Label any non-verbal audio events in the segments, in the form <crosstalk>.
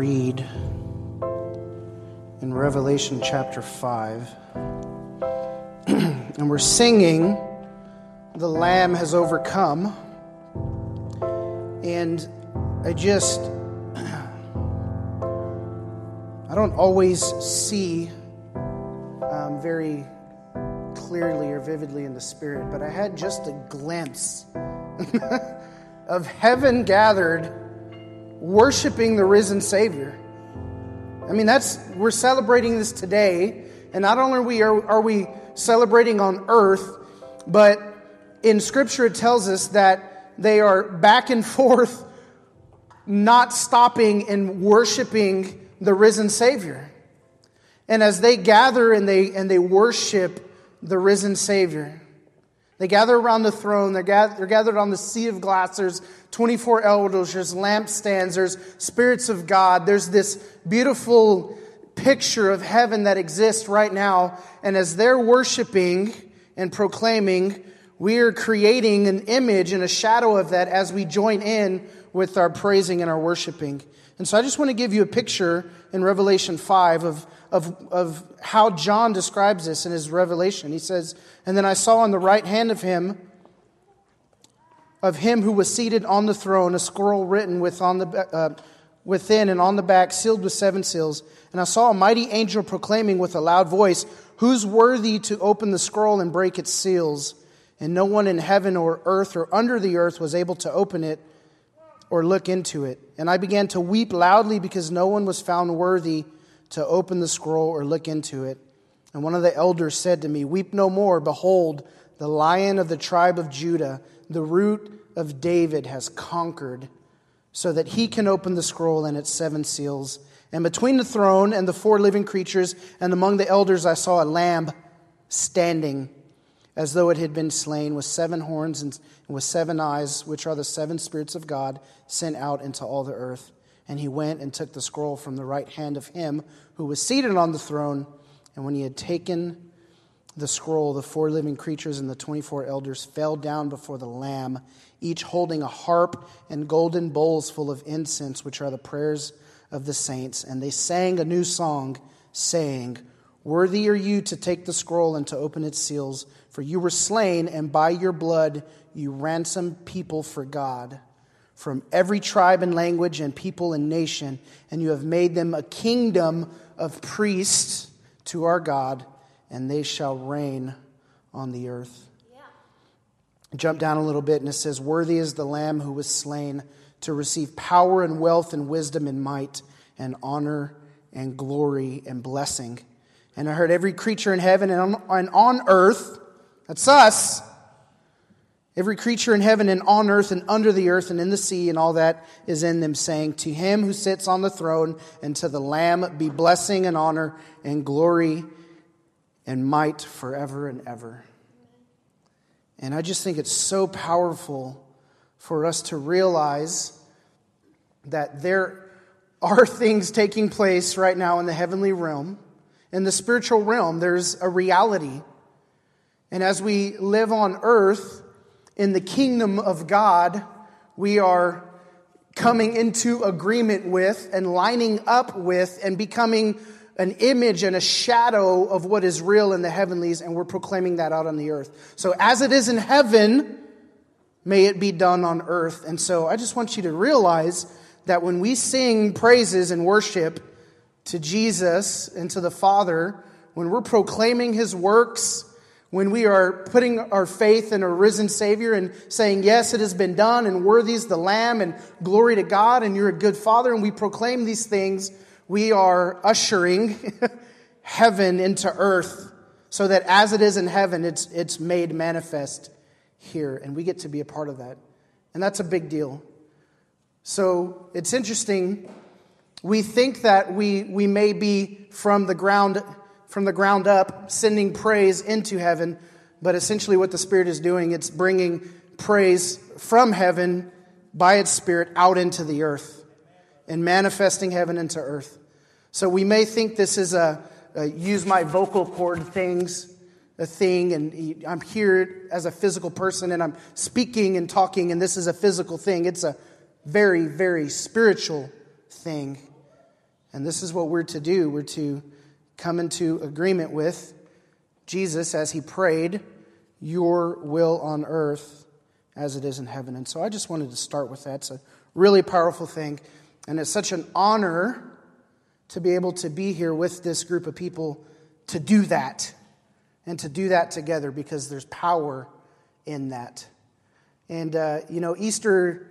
read in Revelation chapter 5. <clears throat> and we're singing, The Lamb has overcome. And I just, <clears throat> I don't always see um, very clearly or vividly in the Spirit, but I had just a glimpse <laughs> of heaven gathered worshiping the risen Savior. I mean, that's we're celebrating this today, and not only are we are, are we celebrating on earth, but in Scripture it tells us that they are back and <laughs> forth, not stopping and worshiping the risen Savior. And as they gather and they and they worship the risen Savior, they gather around the throne. They're gathered, on the sea of glass. There's 24 elders. There's lampstands. There's spirits of God. There's this beautiful picture of heaven that exists right now. And as they're worshiping and proclaiming, we are creating an image and a shadow of that as we join in with our praising and our worshiping. And so I just want to give you a picture in Revelation 5 of of, of how John describes this in his revelation. He says, And then I saw on the right hand of him, of him who was seated on the throne, a scroll written with on the, uh, within and on the back, sealed with seven seals. And I saw a mighty angel proclaiming with a loud voice, Who's worthy to open the scroll and break its seals? And no one in heaven or earth or under the earth was able to open it or look into it. And I began to weep loudly because no one was found worthy to open the scroll or look into it. And one of the elders said to me, Weep no more. Behold, the lion of the tribe of Judah, the root of David, has conquered, so that he can open the scroll and its seven seals. And between the throne and the four living creatures, and among the elders, I saw a lamb standing as though it had been slain, with seven horns and with seven eyes, which are the seven spirits of God sent out into all the earth. And he went and took the scroll from the right hand of him who was seated on the throne. And when he had taken the scroll, the four living creatures and the 24 elders fell down before the Lamb, each holding a harp and golden bowls full of incense, which are the prayers of the saints. And they sang a new song, saying, Worthy are you to take the scroll and to open its seals, for you were slain, and by your blood you ransomed people for God from every tribe and language and people and nation, and you have made them a kingdom of priests to our God, and they shall reign on the earth. Yeah. Jump down a little bit, and it says, Worthy is the Lamb who was slain to receive power and wealth and wisdom and might and honor and glory and blessing. And I heard every creature in heaven and on, and on earth, that's us, Every creature in heaven and on earth and under the earth and in the sea and all that is in them, saying, To him who sits on the throne and to the Lamb be blessing and honor and glory and might forever and ever. And I just think it's so powerful for us to realize that there are <laughs> things taking place right now in the heavenly realm. In the spiritual realm, there's a reality. And as we live on earth, in the kingdom of God, we are coming into agreement with and lining up with and becoming an image and a shadow of what is real in the heavenlies, and we're proclaiming that out on the earth. So, as it is in heaven, may it be done on earth. And so, I just want you to realize that when we sing praises and worship to Jesus and to the Father, when we're proclaiming his works, when we are putting our faith in a risen Savior and saying, Yes, it has been done, and worthy is the Lamb, and glory to God, and you're a good Father, and we proclaim these things, we are ushering <laughs> heaven into earth so that as it is in heaven, it's, it's made manifest here, and we get to be a part of that. And that's a big deal. So it's interesting. We think that we, we may be from the ground from the ground up, sending praise into heaven. But essentially, what the Spirit is doing, it's bringing praise from heaven by its Spirit out into the earth and manifesting heaven into earth. So we may think this is a, a use my vocal cord things, a thing, and I'm here as a physical person and I'm speaking and talking, and this is a physical thing. It's a very, very spiritual thing. And this is what we're to do. We're to come into agreement with Jesus as he prayed, Your will on earth as it is in heaven. And so I just wanted to start with that. It's a really powerful thing. And it's such an honor to be able to be here with this group of people to do that and to do that together because there's power in that. And, uh, you know, Easter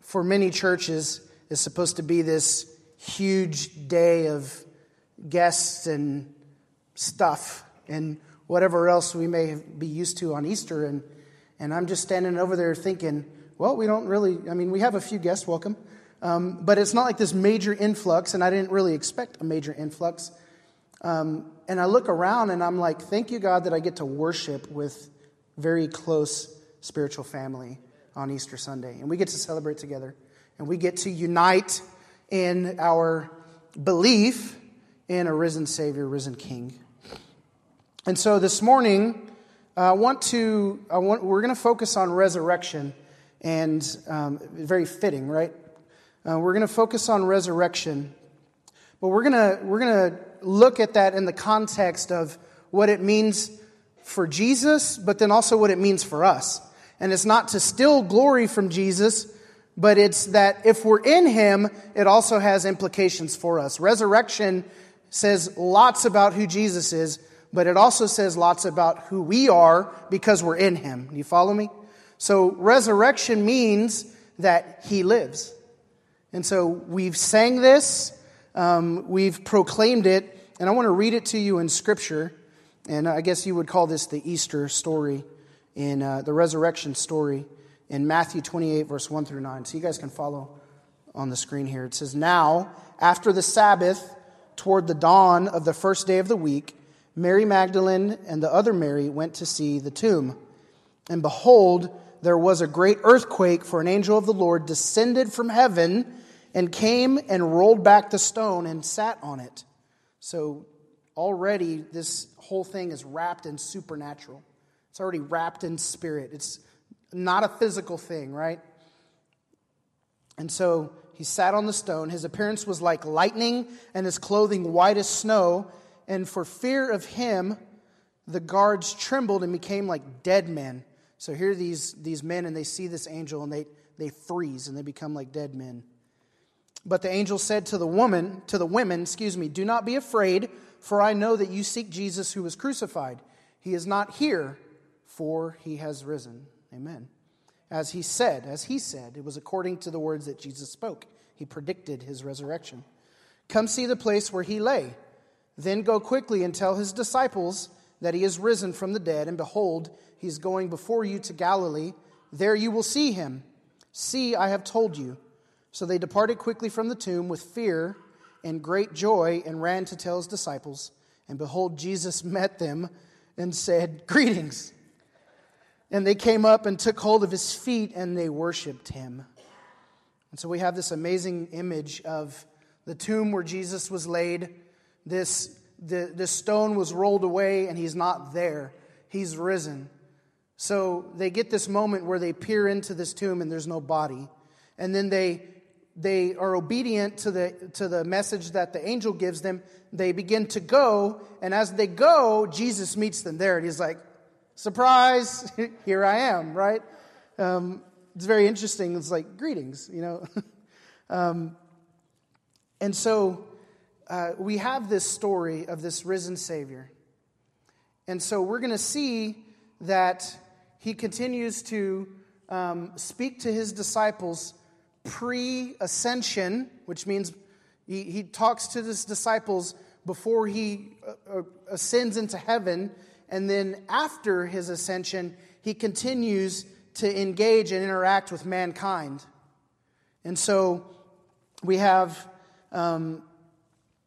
for many churches is supposed to be this huge day of guests and stuff and whatever else we may be used to on Easter. And, and I'm just standing over there thinking, well, we don't really, I mean, we have a few guests, welcome. Um, but it's not like this major influx, and I didn't really expect a major influx. Um, and I look around and I'm like, thank you, God, that I get to worship with very close spiritual family on Easter Sunday. And we get to celebrate together. And we get to unite in our belief in a risen Savior, risen King. And so this morning, uh, I want to, I want, we're going to focus on resurrection, and um, very fitting, right? Uh, we're going to focus on resurrection, but we're going to, we're going to look at that in the context of what it means for Jesus, but then also what it means for us. And it's not to steal glory from Jesus, but it's that if we're in him, it also has implications for us. Resurrection says lots about who Jesus is, but it also says lots about who we are because we're in him. You follow me? So resurrection means that he lives. And so we've sang this, um, we've proclaimed it, and I want to read it to you in Scripture. And I guess you would call this the Easter story, in uh, the resurrection story in Matthew 28, verse 1 through 9. So you guys can follow on the screen here. It says, Now, after the Sabbath, toward the dawn of the first day of the week, Mary Magdalene and the other Mary went to see the tomb. And behold, there was a great earthquake, for an angel of the Lord descended from heaven and came and rolled back the stone and sat on it. So already this whole thing is wrapped in supernatural. It's already wrapped in spirit. It's not a physical thing, right? And so he sat on the stone. His appearance was like lightning, and his clothing white as snow. And for fear of him, the guards trembled and became like dead men. So here these, these men, and they see this angel, and they, they freeze and they become like dead men. But the angel said to the woman, to the women, excuse me, do not be afraid, for I know that you seek Jesus who was crucified. He is not here, for he has risen. Amen. As he said, as he said, it was according to the words that Jesus spoke. He predicted his resurrection. Come see the place where he lay. Then go quickly and tell his disciples that he is risen from the dead, and behold, he is going before you to Galilee. There you will see him. See, I have told you. So they departed quickly from the tomb with fear and great joy and ran to tell his disciples. And behold, Jesus <laughs> met them and said, Greetings. And they came up and took hold of his feet and they worshiped him. And so we have this amazing image of the tomb where Jesus was laid. This, the, the stone was rolled away and he's not there, he's risen. So they get this moment where they peer into this tomb and there's no body. And then they, they are obedient to the, to the message that the angel gives them. They begin to go, and as they go, Jesus meets them there. And he's like, surprise, <laughs> here I am, right? Um, it's very interesting. It's like, greetings, you know. <laughs> um, and so uh, we have this story of this risen Savior. And so we're going to see that he continues to um, speak to his disciples pre ascension, which means he, he talks to his disciples before he uh, uh ascends into heaven and then after his ascension, he continues to engage and interact with mankind. And so we have, um,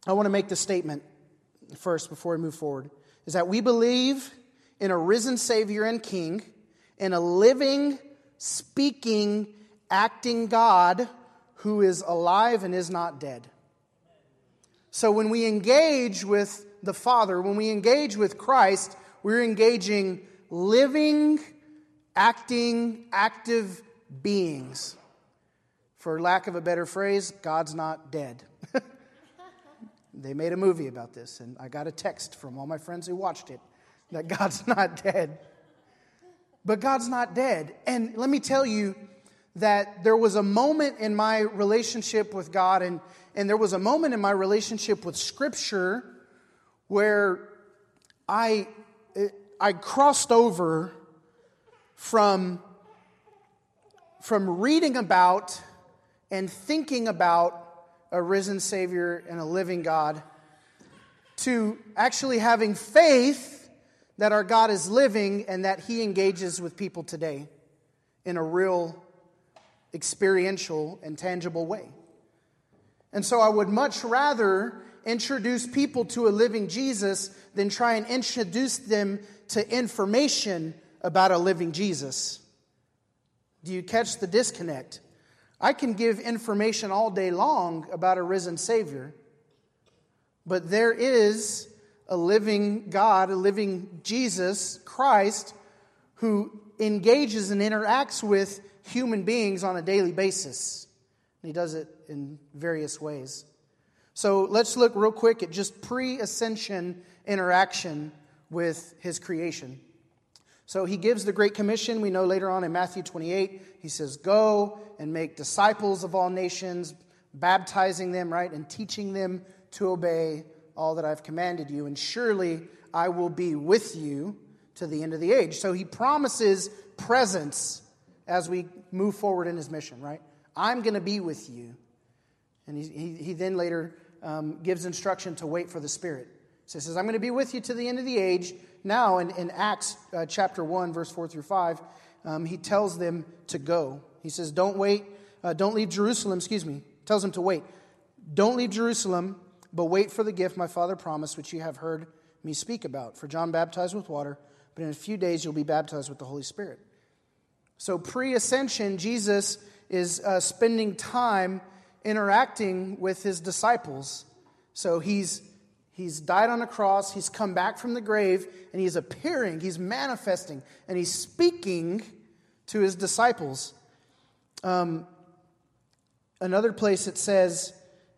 I want to make the statement first before we move forward, is that we believe in a risen Savior and King, in a living, speaking, acting God who is alive and is not dead. So when we engage with the Father, when we engage with Christ, we're engaging living, acting, active beings. For lack of a better phrase, God's not dead. <laughs> they made a movie about this, and I got a text from all my friends who watched it that God's <laughs> not dead. But God's not dead. And let me tell you that there was a moment in my relationship with God, and, and there was a moment in my relationship with Scripture where I, I crossed over from, from reading about and thinking about a risen Savior and a living God to actually having faith that our God is living and that He engages with people today in a real, experiential, and tangible way. And so I would much rather introduce people to a living Jesus than try and introduce them to information about a living Jesus. Do you catch the disconnect? I can give information all day long about a risen Savior, but there is a living God, a living Jesus, Christ, who engages and interacts with human beings on a daily basis. And he does it in various ways. So let's look real quick at just pre ascension interaction with his creation. So he gives the Great Commission. We know later on in Matthew 28, he says, Go and make disciples of all nations, baptizing them, right, and teaching them to obey all that I've commanded you. And surely I will be with you to the end of the age. So he promises presence as we move forward in his mission, right? I'm going to be with you. And he, he, he then later um, gives instruction to wait for the Spirit. So he says, I'm going to be with you to the end of the age now in, in Acts uh, chapter 1, verse 4 through 5, um, he tells them to go. He says, Don't wait, uh, don't leave Jerusalem, excuse me. Tells them to wait. Don't leave Jerusalem, but wait for the gift my father promised, which you have heard me speak about. For John baptized with water, but in a few days you'll be baptized with the Holy Spirit. So, pre ascension, Jesus is uh, spending time interacting with his disciples. So, he's He's died on a cross, he's come back from the grave, and he's appearing, he's manifesting, and he's speaking to his disciples. Um, another place it says,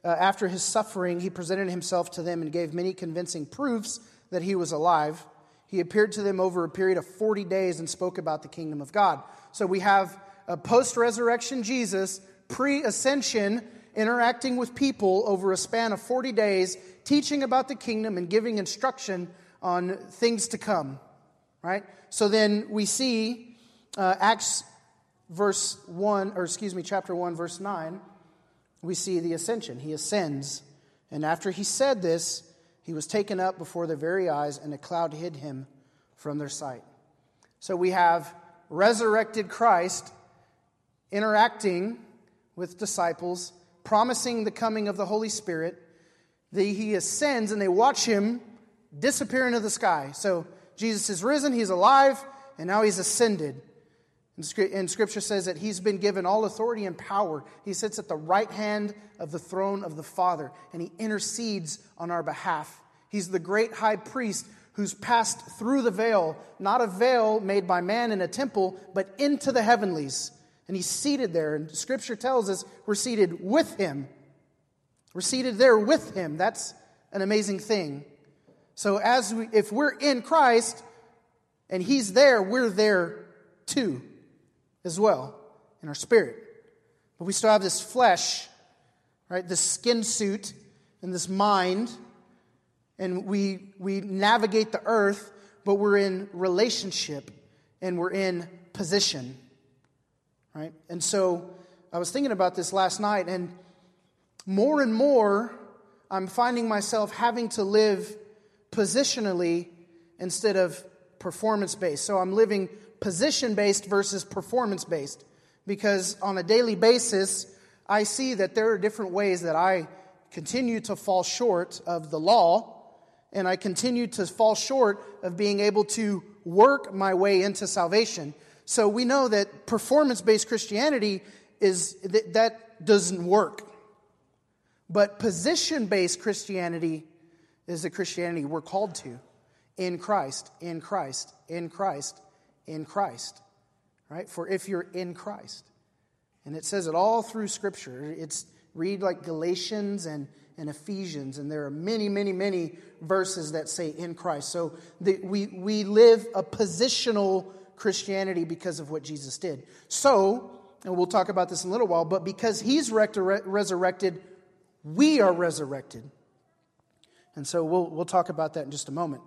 uh, after his suffering, he presented himself to them and gave many convincing proofs that he was alive. He appeared to them over a period of 40 days and spoke about the kingdom of God. So we have a post resurrection Jesus, pre ascension, interacting with people over a span of 40 days teaching about the kingdom and giving instruction on things to come, right? So then we see uh, Acts verse 1, or excuse me, chapter 1, verse 9, we see the ascension. He ascends. And after he said this, he was taken up before their very eyes, and a cloud hid him from their sight. So we have resurrected Christ interacting with disciples, promising the coming of the Holy Spirit, he ascends and they watch him disappear into the sky. So Jesus is risen, he's alive, and now he's ascended. And scripture says that he's been given all authority and power. He sits at the right hand of the throne of the Father, and he intercedes on our behalf. He's the great high priest who's passed through the veil, not a veil made by man in a temple, but into the heavenlies. And he's seated there. And scripture tells us we're seated with him we're seated there with him. That's an amazing thing. So as we, if we're in Christ and he's there, we're there too as well in our spirit. But we still have this flesh, right? This skin suit and this mind and we we navigate the earth, but we're in relationship and we're in position. Right? And so I was thinking about this last night and more and more, I'm finding myself having to live positionally instead of performance based. So I'm living position based versus performance based because on a daily basis, I see that there are different ways that I continue to fall short of the law and I continue to fall short of being able to work my way into salvation. So we know that performance based Christianity is that, that doesn't work. But position based Christianity is the Christianity we're called to in Christ, in Christ, in Christ, in Christ. Right? For if you're in Christ. And it says it all through Scripture. It's read like Galatians and and Ephesians, and there are many, many, many verses that say in Christ. So the, we, we live a positional Christianity because of what Jesus did. So, and we'll talk about this in a little while, but because he's resurrected, we are resurrected. And so we'll, we'll talk about that in just a moment.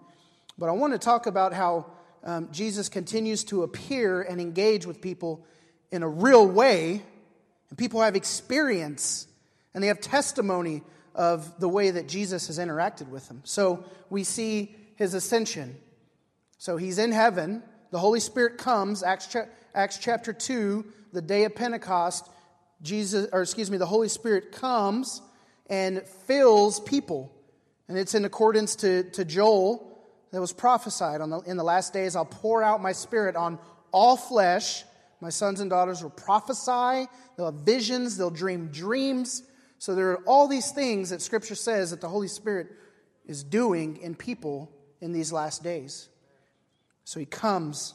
But I want to talk about how um, Jesus continues to appear and engage with people in a real way, and people have experience and they have testimony of the way that Jesus has interacted with them. So we see his ascension. So he's in heaven. The Holy Spirit comes, Acts, cha- Acts chapter 2, the day of Pentecost. Jesus, or excuse me, the Holy Spirit comes and fills people. And it's in accordance to, to Joel that was prophesied. On the, in the last days, I'll pour out my spirit on all flesh. My sons and daughters will prophesy, they'll have visions, they'll dream dreams. So there are all these things that Scripture says that the Holy Spirit is doing in people in these last days. So he comes.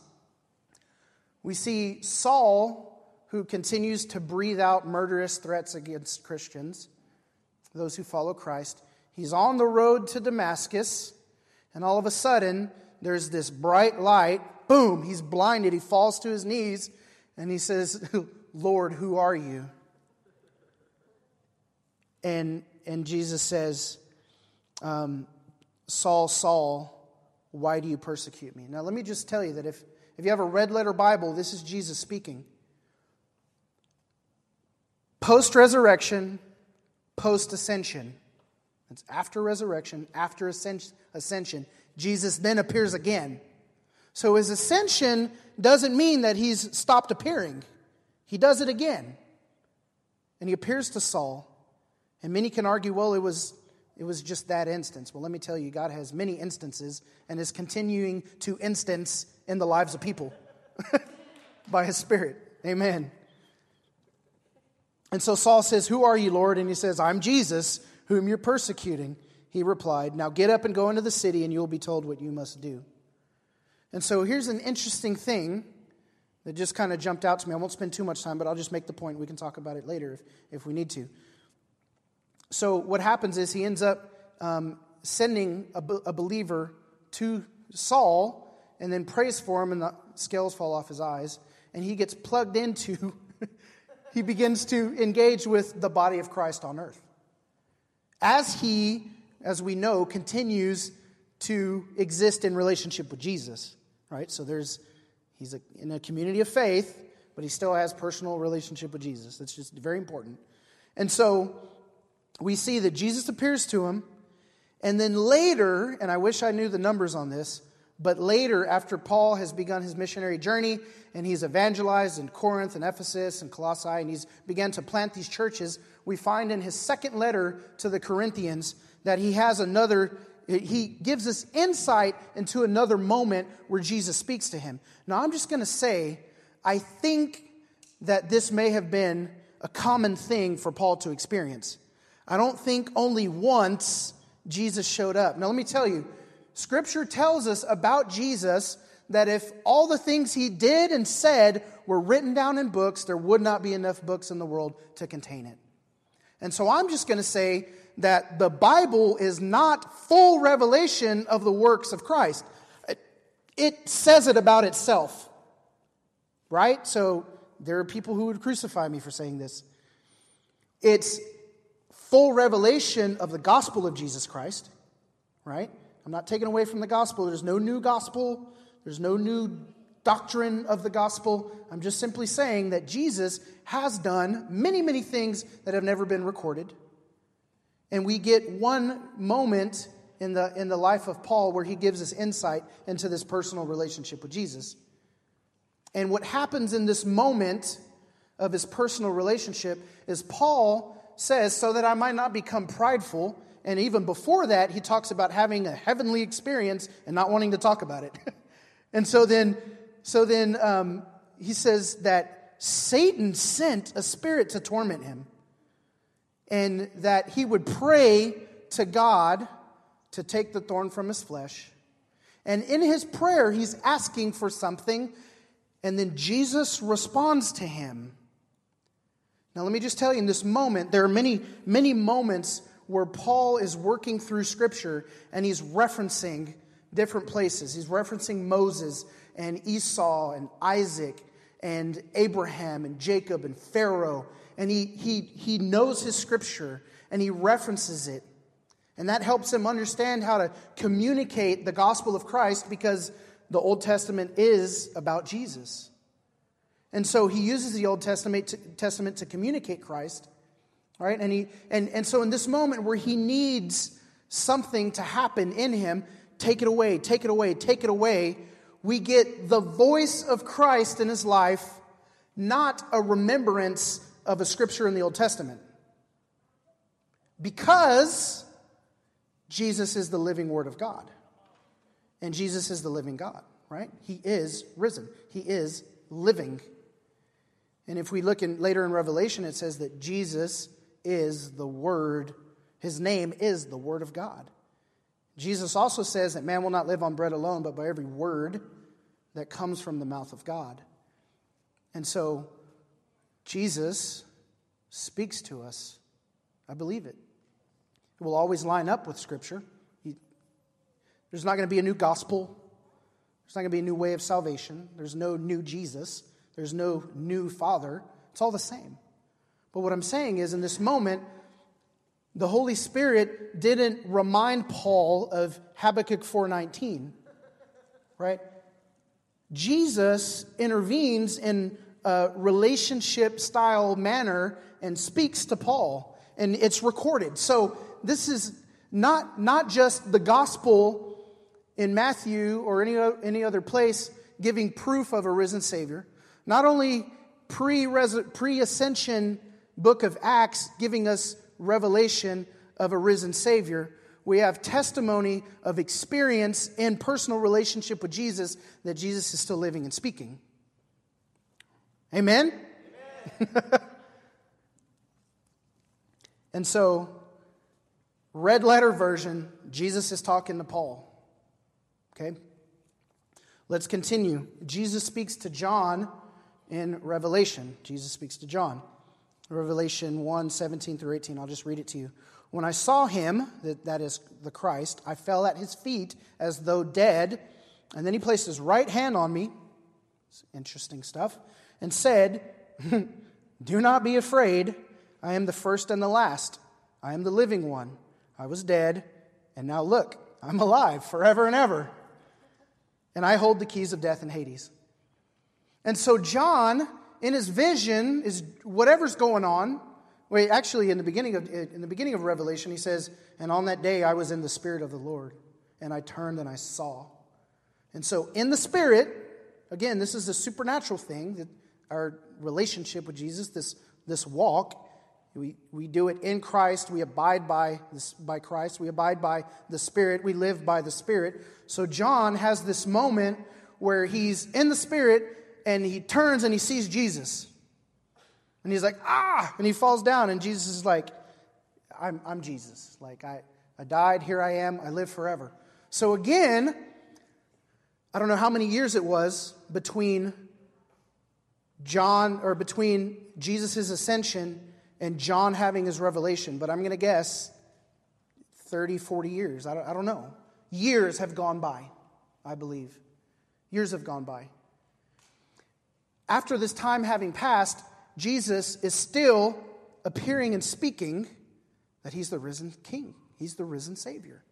We see Saul, who continues to breathe out murderous threats against Christians, those who follow Christ. He's on the road to Damascus, and all of a sudden, there's this bright light. Boom, he's blinded. He falls to his knees, and he says, <laughs> Lord, who are you? And, and Jesus says, um, Saul, Saul, why do you persecute me? Now, let me just tell you that if, if you have a red letter Bible, this is Jesus speaking. Post resurrection, post ascension. It's after resurrection, after ascension. Jesus then appears again. So his ascension doesn't mean that he's stopped appearing. He does it again. And he appears to Saul. And many can argue, well, it was, it was just that instance. Well, let me tell you, God has many instances and is continuing to instance in the lives of people <laughs> by his Spirit. Amen. And so Saul says, Who are you, Lord? And he says, I'm Jesus, whom you're persecuting. He replied, Now get up and go into the city, and you'll be told what you must do. And so here's an interesting thing that just kind of jumped out to me. I won't spend too much time, but I'll just make the point. We can talk about it later if, if we need to. So what happens is he ends up um, sending a, a believer to Saul and then prays for him, and the scales fall off his eyes, and he gets plugged into, <laughs> he begins to engage with the body of Christ on earth. As he, as we know, continues to exist in relationship with Jesus, right? So there's, he's a, in a community of faith, but he still has personal relationship with Jesus. That's just very important. And so we see that Jesus appears to him, and then later, and I wish I knew the numbers on this, but later, after Paul has begun his missionary journey and he's evangelized in Corinth and Ephesus and Colossae, and he's began to plant these churches, we find in his second letter to the Corinthians that he has another, he gives us insight into another moment where Jesus speaks to him. Now, I'm just going to say, I think that this may have been a common thing for Paul to experience. I don't think only once Jesus showed up. Now, let me tell you, Scripture tells us about Jesus that if all the things he did and said were written down in books, there would not be enough books in the world to contain it. And so I'm just going to say that the Bible is not full revelation of the works of Christ. It says it about itself, right? So there are people who would crucify me for saying this. It's full revelation of the gospel of Jesus Christ, right? I'm not taking away from the gospel. There's no new gospel, there's no new doctrine of the gospel. I'm just simply saying that Jesus has done many, many things that have never been recorded. And we get one moment in the, in the life of Paul where he gives us insight into this personal relationship with Jesus. And what happens in this moment of his personal relationship is Paul says, so that I might not become prideful. And even before that, he talks about having a heavenly experience and not wanting to talk about it. <laughs> and so then, so then um, he says that Satan sent a spirit to torment him, and that he would pray to God to take the thorn from his flesh. And in his prayer, he's asking for something, and then Jesus responds to him. Now, let me just tell you in this moment, there are many, many moments where Paul is working through Scripture and he's referencing different places. He's referencing Moses and Esau and Isaac and Abraham and Jacob and Pharaoh. And he, he, he knows his Scripture and he references it. And that helps him understand how to communicate the gospel of Christ because the Old Testament is about Jesus. And so he uses the Old Testament to, Testament to communicate Christ. Right? And, he, and, and so in this moment where he needs something to happen in him, take it away, take it away, take it away, we get the voice of Christ in his life, not a remembrance of a scripture in the Old Testament. Because Jesus is the living Word of God. And Jesus is the living God, right? He is risen, He is living. And if we look in, later in Revelation, it says that Jesus is the Word, His name is the Word of God. Jesus also says that man will not live on bread alone, but by every word that comes from the mouth of God. And so, Jesus speaks to us. I believe it. It will always line up with Scripture. There's not going to be a new gospel. There's not going to be a new way of salvation. There's no new Jesus. There's no new Father. It's all the same. But what I'm saying is, in this moment, the Holy Spirit didn't remind Paul of Habakkuk 4:19, right? Jesus intervenes in a relationship style manner and speaks to Paul, and it's recorded. So this is not, not just the gospel in Matthew or any, any other place giving proof of a risen Savior, not only pre ascension book of Acts giving us revelation of a risen Savior, we have testimony of experience in personal relationship with Jesus that Jesus is still living and speaking. Amen? Amen. <laughs> and so Red letter version, Jesus is talking to Paul. Okay? Let's continue. Jesus speaks to John in Revelation. Jesus speaks to John. Revelation 1 17 through 18. I'll just read it to you. When I saw him, that, that is the Christ, I fell at his feet as though dead. And then he placed his right hand on me, interesting stuff, and said, <laughs> Do not be afraid. I am the first and the last. I am the living one. I was dead, and now look, I'm alive forever and ever. And I hold the keys of death and Hades. And so, John, in his vision, is whatever's going on. Wait, actually, in the beginning of in the beginning of Revelation, he says, "And on that day, I was in the spirit of the Lord, and I turned and I saw." And so, in the spirit, again, this is a supernatural thing that our relationship with Jesus, this this walk, we, we do it in Christ. We abide by, this, by Christ. We abide by the Spirit. We live by the Spirit. So John has this moment where he's in the Spirit and he turns and he sees Jesus. And he's like, ah! And he falls down. And Jesus is like, I'm, I'm Jesus. Like, I, I died. Here I am. I live forever. So again, I don't know how many years it was between John or between Jesus' ascension and John having his revelation, but I'm going to guess 30, 40 years. I don't, I don't know. Years have gone by, I believe. Years have gone by. After this time having passed, Jesus is still appearing and speaking that he's the risen king, he's the risen Savior.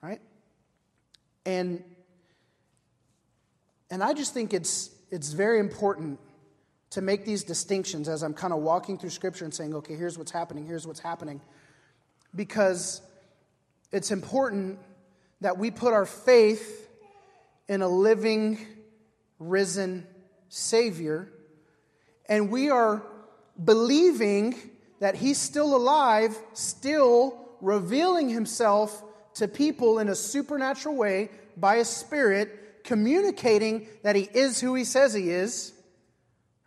Right? And, and I just think it's, it's very important to make these distinctions as I'm kind of walking through Scripture and saying, okay, here's what's happening, here's what's happening. Because it's important that we put our faith in a living, risen Savior, and we are believing that He's still alive, still revealing Himself to people in a supernatural way by a Spirit, communicating that He is who He says He is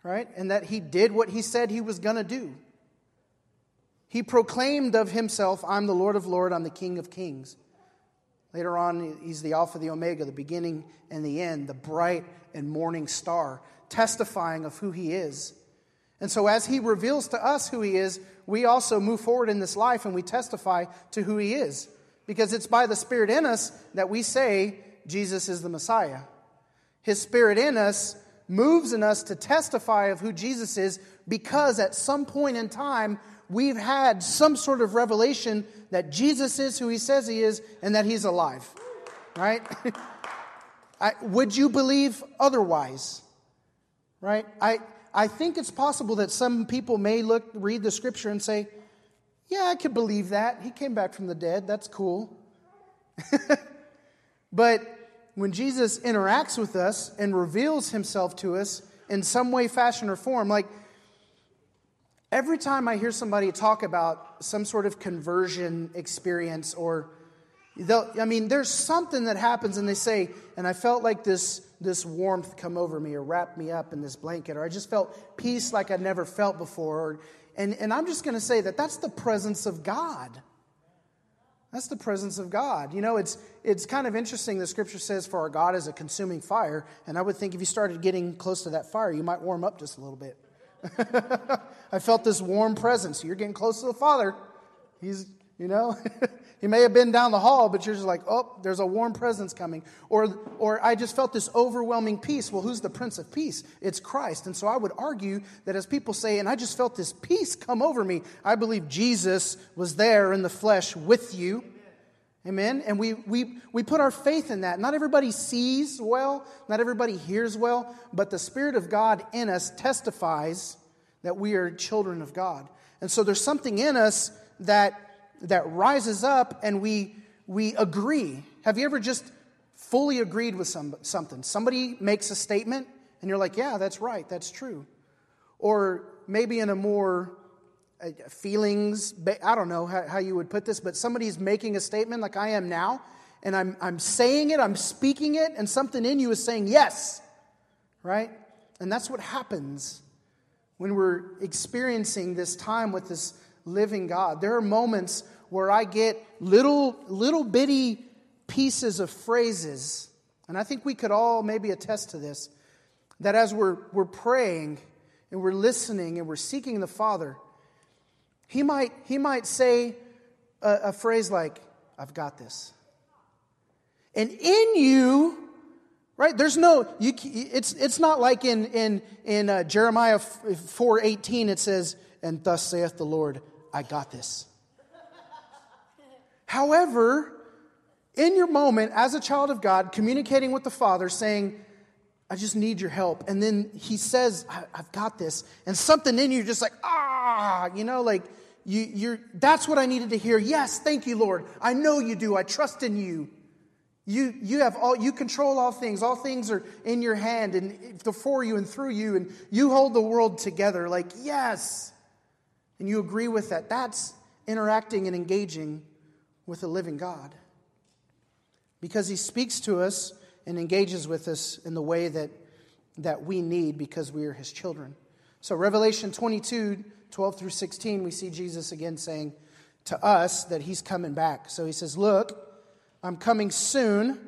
right? And that he did what he said he was going to do. He proclaimed of himself, I'm the Lord of Lords, I'm the King of Kings. Later on, he's the Alpha, the Omega, the beginning and the end, the bright and morning star, testifying of who he is. And so, as He reveals to us who He is, we also move forward in this life and we testify to who He is. Because it's by the Spirit in us that we say Jesus is the Messiah. His Spirit in us moves in us to testify of who Jesus is because at some point in time, we've had some sort of revelation that Jesus is who He says He is and that He's alive. Right? <laughs> I, would you believe otherwise? Right? I, I think it's possible that some people may look, read the scripture and say, Yeah, I could believe that. He came back from the dead. That's cool. <laughs> but when Jesus interacts with us and reveals himself to us in some way, fashion, or form, like every time I hear somebody talk about some sort of conversion experience or I mean, there's something that happens, and they say, and I felt like this, this warmth come over me or wrap me up in this blanket, or I just felt peace like I'd never felt before. Or, and, and I'm just going to say that that's the presence of God. That's the presence of God. You know, it's, it's kind of interesting. The scripture says, For our God is a consuming fire. And I would think if you started getting close to that fire, you might warm up just a little bit. <laughs> I felt this warm presence. You're getting close to the Father. He's, you know, <laughs> he may have been down the hall, but you're just like, oh, there's a warm presence coming. Or, or I just felt this overwhelming peace. Well, who's the Prince of Peace? It's Christ. And so I would argue that as people say, and I just felt this peace come over me, I believe Jesus was there in the flesh with you. Amen. And we, we, we put our faith in that. Not everybody sees well, not everybody hears well, but the Spirit of God in us testifies that we are children of God. And so there's something in us that that rises up and we, we agree. Have you ever just fully agreed with some, something? Somebody makes a statement and you're like, yeah, that's right, that's true. Or maybe in a more uh, feelings, I don't know how, how you would put this, but somebody's making a statement like I am now, and I'm, I'm saying it, I'm speaking it, and something in you is saying yes, right? And that's what happens when we're experiencing this time with this living God. There are moments where I get little, little bitty pieces of phrases, and I think we could all maybe attest to this, that as we're, we're praying and we're listening and we're seeking the Father, he might, he might say a, a phrase like, I've got this. And in you, right there's no you, it's, it's not like in, in, in uh, jeremiah 4.18 it says and thus saith the lord I got this. However, in your moment as a child of God, communicating with the Father, saying, I just need your help. And then he says, I've got this. And something in you just like, ah, you know, like you, you're, that's what I needed to hear. Yes, thank you, Lord. I know you do. I trust in you. You, you have all, you control all things. All things are in your hand and for you and through you. And you hold the world together. Like, yes and you agree with that, that's interacting and engaging with a living God. Because he speaks to us and engages with us in the way that, that we need because we are his children. So, Revelation 22 12 through 16, we see Jesus again saying to us that he's coming back. So he says, Look, I'm coming soon.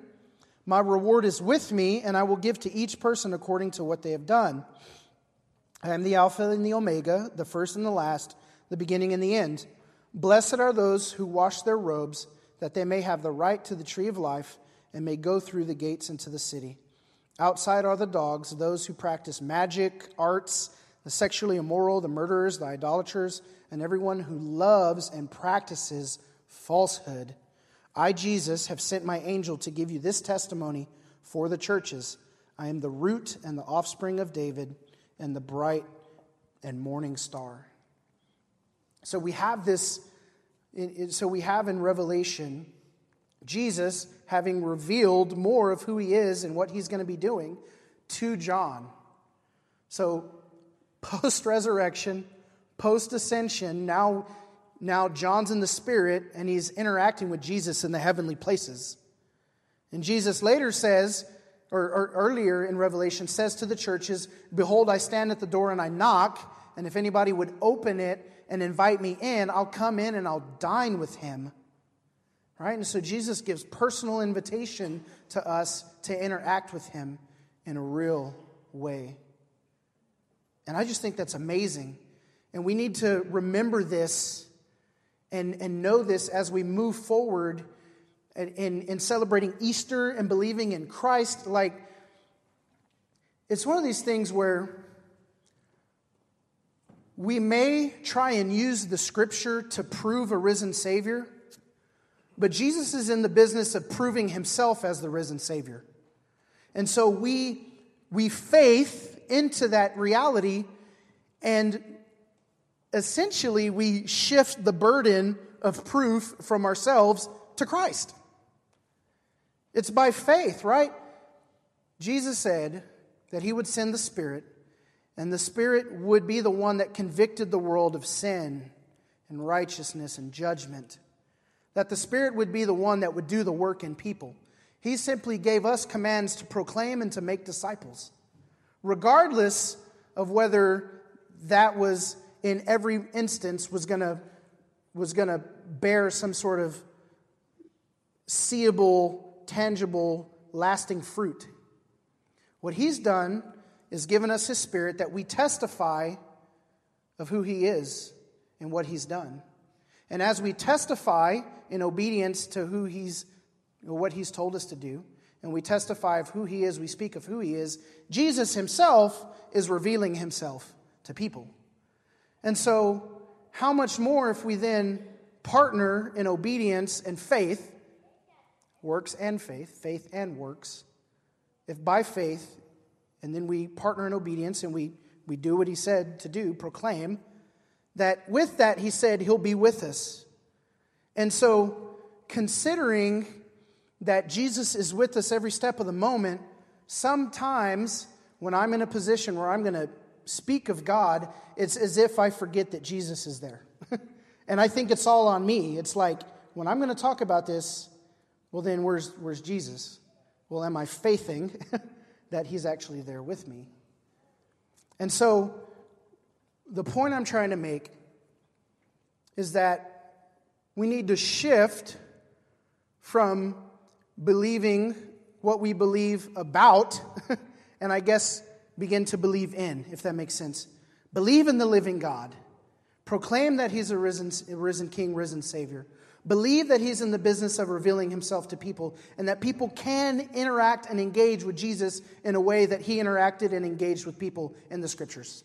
My reward is with me, and I will give to each person according to what they have done. I am the Alpha and the Omega, the first and the last the beginning and the end. Blessed are those who wash their robes, that they may have the right to the tree of life and may go through the gates into the city. Outside are the dogs, those who practice magic, arts, the sexually immoral, the murderers, the idolaters, and everyone who loves and practices falsehood. I, Jesus, have sent my angel to give you this testimony for the churches. I am the root and the offspring of David and the bright and morning star. So we have this, so we have in Revelation Jesus having revealed more of who he is and what he's going to be doing to John. So post resurrection, post ascension, now, now John's in the spirit and he's interacting with Jesus in the heavenly places. And Jesus later says, or, or earlier in Revelation, says to the churches, Behold, I stand at the door and I knock, and if anybody would open it, and invite me in, I'll come in and I'll dine with him. Right? And so Jesus gives personal invitation to us to interact with him in a real way. And I just think that's amazing. And we need to remember this and, and know this as we move forward in, in celebrating Easter and believing in Christ. Like, it's one of these things where we may try and use the scripture to prove a risen Savior, but Jesus is in the business of proving himself as the risen Savior. And so we, we faith into that reality, and essentially we shift the burden of proof from ourselves to Christ. It's by faith, right? Jesus said that he would send the Spirit and the Spirit would be the one that convicted the world of sin and righteousness and judgment. That the Spirit would be the one that would do the work in people. He simply gave us commands to proclaim and to make disciples. Regardless of whether that was in every instance was going to was going to bear some sort of seeable, tangible, lasting fruit. What he's done is given us his spirit that we testify of who he is and what he's done. And as we testify in obedience to who he's what he's told us to do, and we testify of who he is, we speak of who he is, Jesus himself is revealing himself to people. And so, how much more if we then partner in obedience and faith, works and faith, faith and works, if by faith and then we partner in obedience and we, we do what he said to do, proclaim, that with that, he said he'll be with us. And so, considering that Jesus is with us every step of the moment, sometimes when I'm in a position where I'm going to speak of God, it's as if I forget that Jesus is there. <laughs> and I think it's all on me. It's like, when I'm going to talk about this, well, then where's, where's Jesus? Well, am I faithing <laughs> that He's actually there with me. And so, the point I'm trying to make is that we need to shift from believing what we believe about, <laughs> and I guess begin to believe in, if that makes sense. Believe in the living God. Proclaim that He's a risen, a risen King, risen Savior. Believe that he's in the business of revealing himself to people and that people can interact and engage with Jesus in a way that he interacted and engaged with people in the scriptures.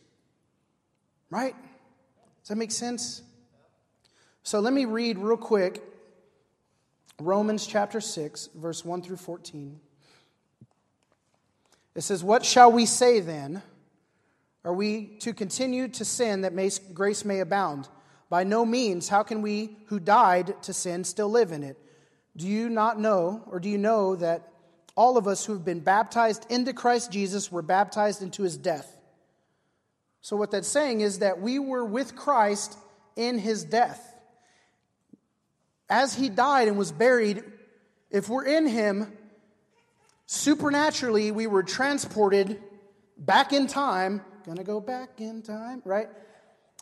Right? Does that make sense? So let me read real quick Romans chapter 6, verse 1 through 14. It says, What shall we say then? Are we to continue to sin that grace may abound? By no means, how can we who died to sin still live in it? Do you not know, or do you know that all of us who have been baptized into Christ Jesus were baptized into his death? So, what that's saying is that we were with Christ in his death. As he died and was buried, if we're in him, supernaturally we were transported back in time. Gonna go back in time, right?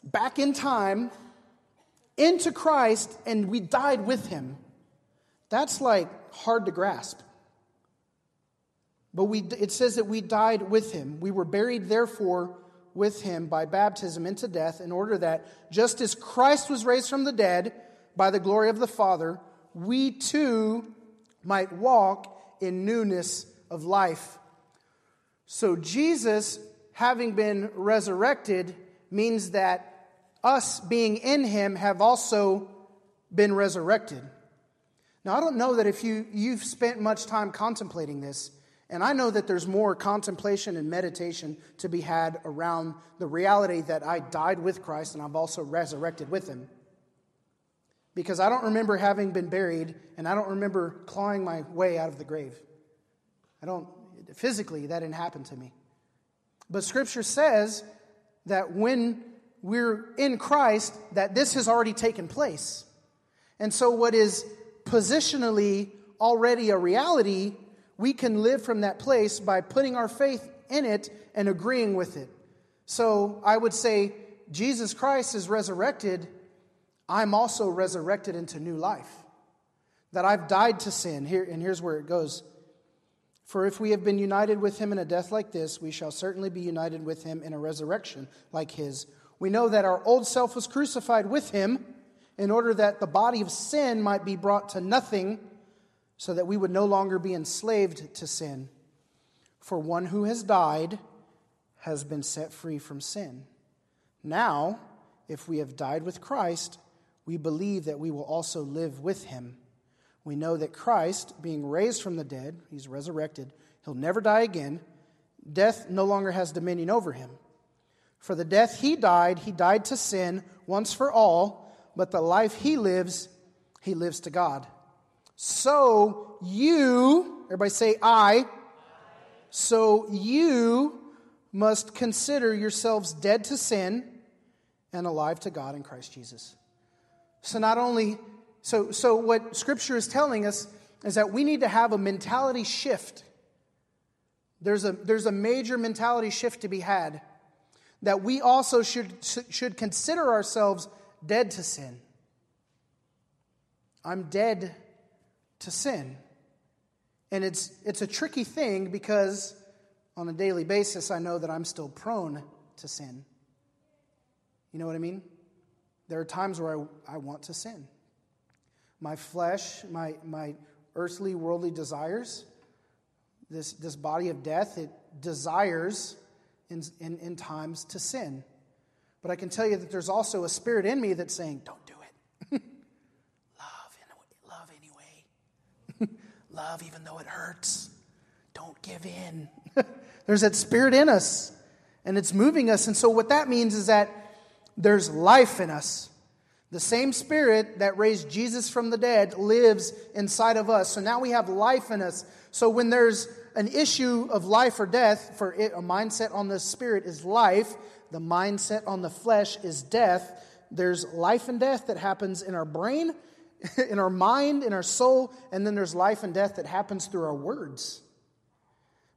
Back in time into Christ and we died with him. That's like hard to grasp. But we, it says that we died with him. We were buried, therefore, with him by baptism into death, in order that just as Christ was raised from the dead by the glory of the Father, we too might walk in newness of life. So, Jesus, having been resurrected, means that us being in him have also been resurrected. Now, I don't know that if you, you've spent much time contemplating this, and I know that there's more contemplation and meditation to be had around the reality that I died with Christ and I've also resurrected with him. Because I don't remember having been buried, and I don't remember clawing my way out of the grave. I don't, physically, that didn't happen to me. But Scripture says that when we're in Christ that this has already taken place. And so, what is positionally already a reality, we can live from that place by putting our faith in it and agreeing with it. So, I would say, Jesus Christ is resurrected. I'm also resurrected into new life. That I've died to sin. Here, and here's where it goes For if we have been united with him in a death like this, we shall certainly be united with him in a resurrection like his. We know that our old self was crucified with him in order that the body of sin might be brought to nothing, so that we would no longer be enslaved to sin. For one who has died has been set free from sin. Now, if we have died with Christ, we believe that we will also live with him we know that Christ, being raised from the dead, he's resurrected, he'll never die again. Death no longer has dominion over him. For the death he died, he died to sin once for all, but the life he lives, he lives to God. So you, everybody say, I. So you must consider yourselves dead to sin and alive to God in Christ Jesus. So not only so, so what Scripture is telling us is that we need to have a mentality shift. There's a, there's a major mentality shift to be had that we also should, should consider ourselves dead to sin. I'm dead to sin. And it's, it's a tricky thing because on a daily basis, I know that I'm still prone to sin. You know what I mean? There are times where I, I want to sin my flesh, my, my earthly, worldly desires, this, this body of death, it desires in, in, in times to sin. But I can tell you that there's also a spirit in me that's saying, don't do it. <laughs> love, in, love anyway. <laughs> love even though it hurts. Don't give in. <laughs> there's that spirit in us, and it's moving us. And so, what that means is that there's life in us. The same spirit that raised Jesus from the dead lives inside of us. So now we have life in us. So when there's an issue of life or death, for it, a mindset on the spirit is life, the mindset on the flesh is death. There's life and death that happens in our brain, <laughs> in our mind, in our soul, and then there's life and death that happens through our words.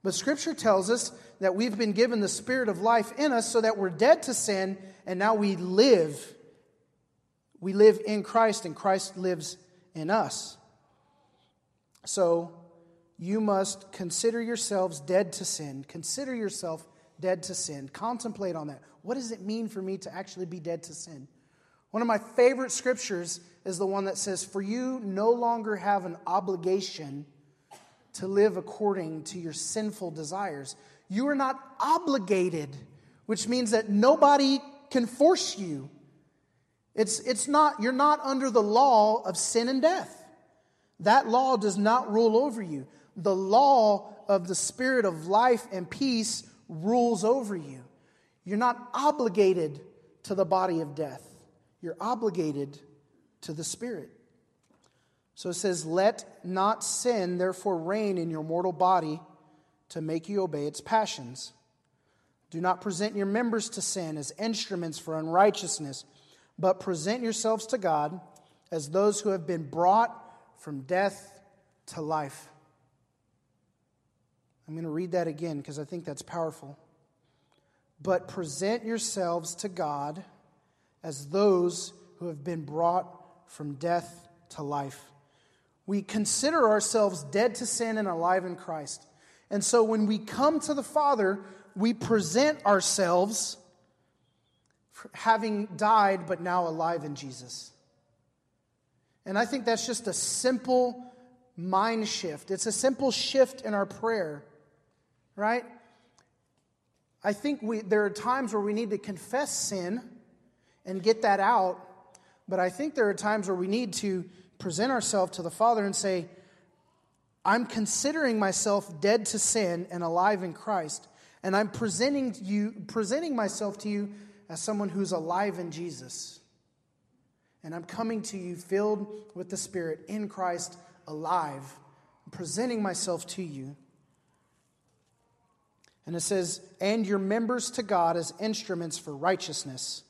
But scripture tells us that we've been given the spirit of life in us so that we're dead to sin and now we live we live in Christ and Christ lives in us. So you must consider yourselves dead to sin. Consider yourself dead to sin. Contemplate on that. What does it mean for me to actually be dead to sin? One of my favorite scriptures is the one that says, For you no longer have an obligation to live according to your sinful desires. You are not obligated, which means that nobody can force you. It's, it's not, you're not under the law of sin and death. That law does not rule over you. The law of the spirit of life and peace rules over you. You're not obligated to the body of death, you're obligated to the spirit. So it says, Let not sin therefore reign in your mortal body to make you obey its passions. Do not present your members to sin as instruments for unrighteousness but present yourselves to God as those who have been brought from death to life. I'm going to read that again because I think that's powerful. But present yourselves to God as those who have been brought from death to life. We consider ourselves dead to sin and alive in Christ. And so when we come to the Father, we present ourselves having died but now alive in Jesus. And I think that's just a simple mind shift. It's a simple shift in our prayer, right? I think we, there are times where we need to confess sin and get that out, but I think there are times where we need to present ourselves to the Father and say, I'm considering myself dead to sin and alive in Christ, and I'm presenting you presenting myself to you as someone who's alive in Jesus. And I'm coming to you filled with the Spirit in Christ, alive, presenting myself to you. And it says, and your members to God as instruments for righteousness.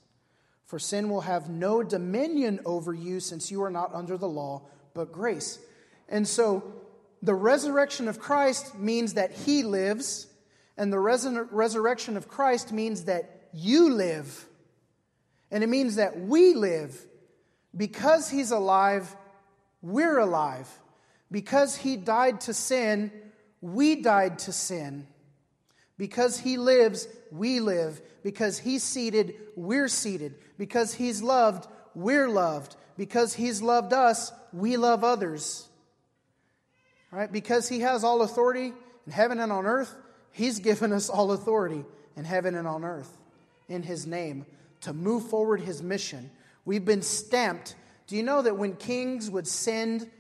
For sin will have no dominion over you since you are not under the law, but grace. And so the resurrection of Christ means that he lives, and the resurrection of Christ means that you live. And it means that we live. Because he's alive, we're alive. Because he died to sin, We died to sin. Because he lives, we live. Because he's seated, we're seated. Because he's loved, we're loved. Because he's loved us, we love others. Right? Because he has all authority in heaven and on earth, he's given us all authority in heaven and on earth in his name to move forward his mission. We've been stamped. Do you know that when kings would send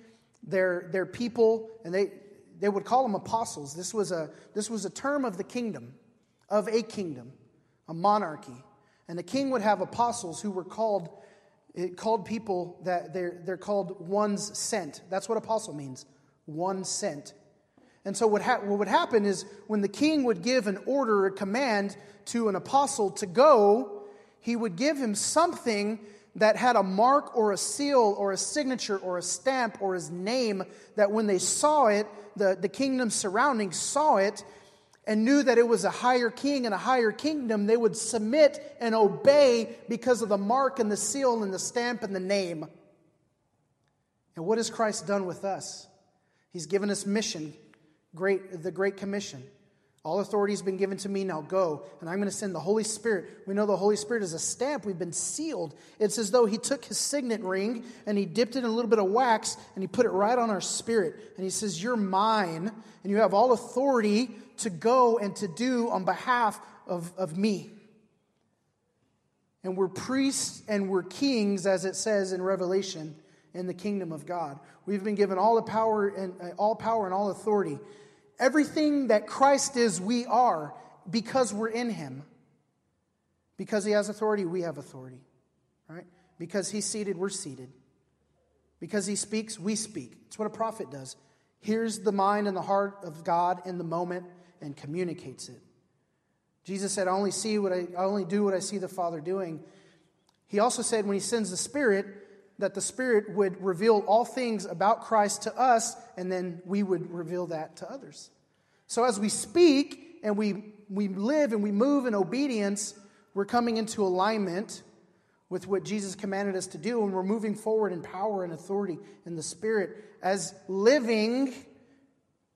their, their people, and they, they would call them apostles, this was, a, this was a term of the kingdom, of a kingdom, a monarchy. And the king would have apostles who were called, it called people that they're, they're called ones sent. That's what apostle means, one sent. And so, what, ha- what would happen is when the king would give an order, a command to an apostle to go, he would give him something that had a mark or a seal or a signature or a stamp or his name that when they saw it, the, the kingdom surrounding saw it and knew that it was a higher king and a higher kingdom, they would submit and obey because of the mark and the seal and the stamp and the name. And what has Christ done with us? He's given us mission, great, the Great Commission. All authority has been given to me. Now go. And I'm going to send the Holy Spirit. We know the Holy Spirit is a stamp. We've been sealed. It's as though He took His signet ring and He dipped it in a little bit of wax and He put it right on our spirit. And He says, You're mine. And you have all authority to go and to do on behalf of, of me. And we're priests and we're kings, as it says in Revelation, in the kingdom of God. We've been given all the power and uh, all power and all authority. Everything that Christ is, we are because we're in him. Because he has authority, we have authority. Right? Because he's seated, we're seated. Because he speaks, we speak. It's what a prophet does. Hears the mind and the heart of God in the moment and communicates it. Jesus said, I only see what I, I only do what I see the Father doing. He also said when he sends the Spirit, that the Spirit would reveal all things about Christ to us, and then we would reveal that to others. So as we speak and we, we live and we move in obedience, we're coming into alignment with what Jesus commanded us to do, and we're moving forward in power and authority in the Spirit as living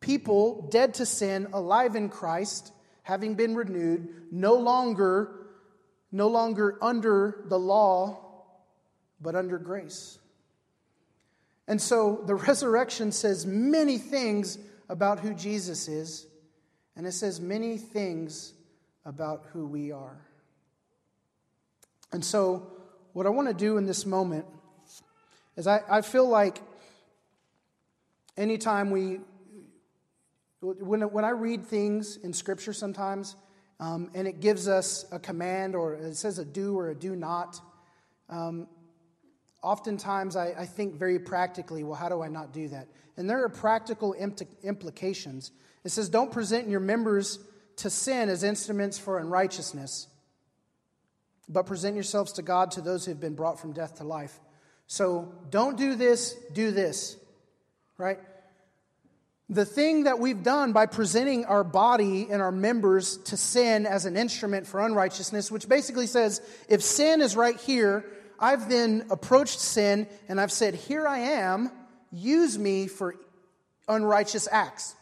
people, dead to sin, alive in Christ, having been renewed, no longer, no longer under the law but under grace. And so the <laughs> resurrection says many things about who Jesus is, and it says many things about who we are. And so, what I want to do in this moment is I, I feel like anytime we, when, when I read things in Scripture sometimes, um, and it gives us a command or it says a do or a do not, um, oftentimes I, I, think very practically, well, how do I not do that? And there are practical implications. It says, don't present your members to sin as instruments for unrighteousness, but present yourselves to God to those who have been brought from death to life. So don't do this, do this, right? The thing that we've done by presenting our body and our members to sin as an instrument for unrighteousness, which basically says if sin is right here, I've then approached sin and I've said, Here I am, use me for unrighteous acts.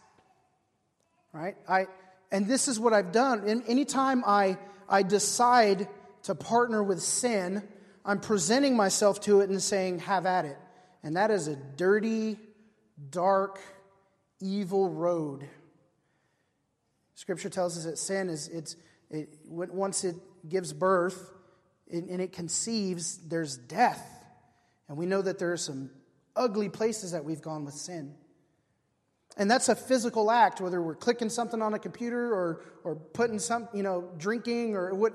Right? I, and this is what I've done. And anytime I, I decide to partner with sin, I'm presenting myself to it and saying, Have at it. And that is a dirty, dark, evil road. Scripture tells us that sin is, it's, it, once it gives birth, and it conceives, there's death. And we know that there are some ugly places that we've gone with sin. And that's a physical act, whether we're clicking something on a computer or, or putting some, you know, drinking or what,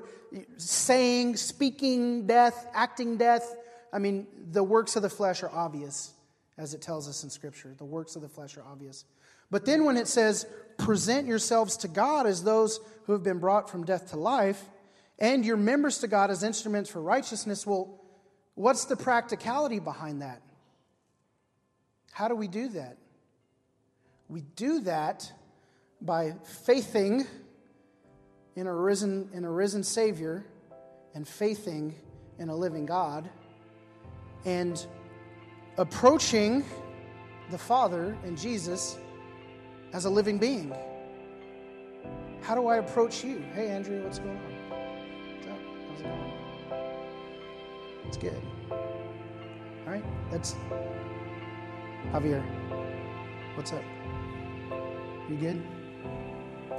saying, speaking death, acting death. I mean, the works of the flesh are obvious, as it tells us in Scripture. The works of the flesh are obvious. But then when it says, present yourselves to God as those who have been brought from death to life, and your members to God as instruments for righteousness. Well, what's the practicality behind that? How do we do that? We do that by faithing in a risen, in a risen Savior and faithing in a living God and approaching the Father and Jesus as a living being? How do I approach you? Hey, Andrea, what's going on? It's good. All right, that's Javier. What's up? You good?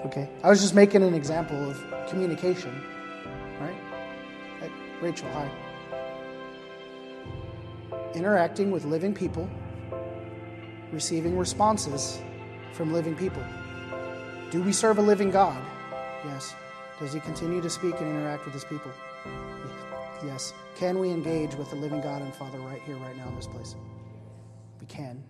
Okay. I was just making an example of communication. All right? Hey, Rachel, hi. Interacting with living people, receiving responses from living people. Do we serve a living God? Yes. Does he continue to speak and interact with his people? Yes. Can we engage with the living God and Father right here, right now in this place? We can.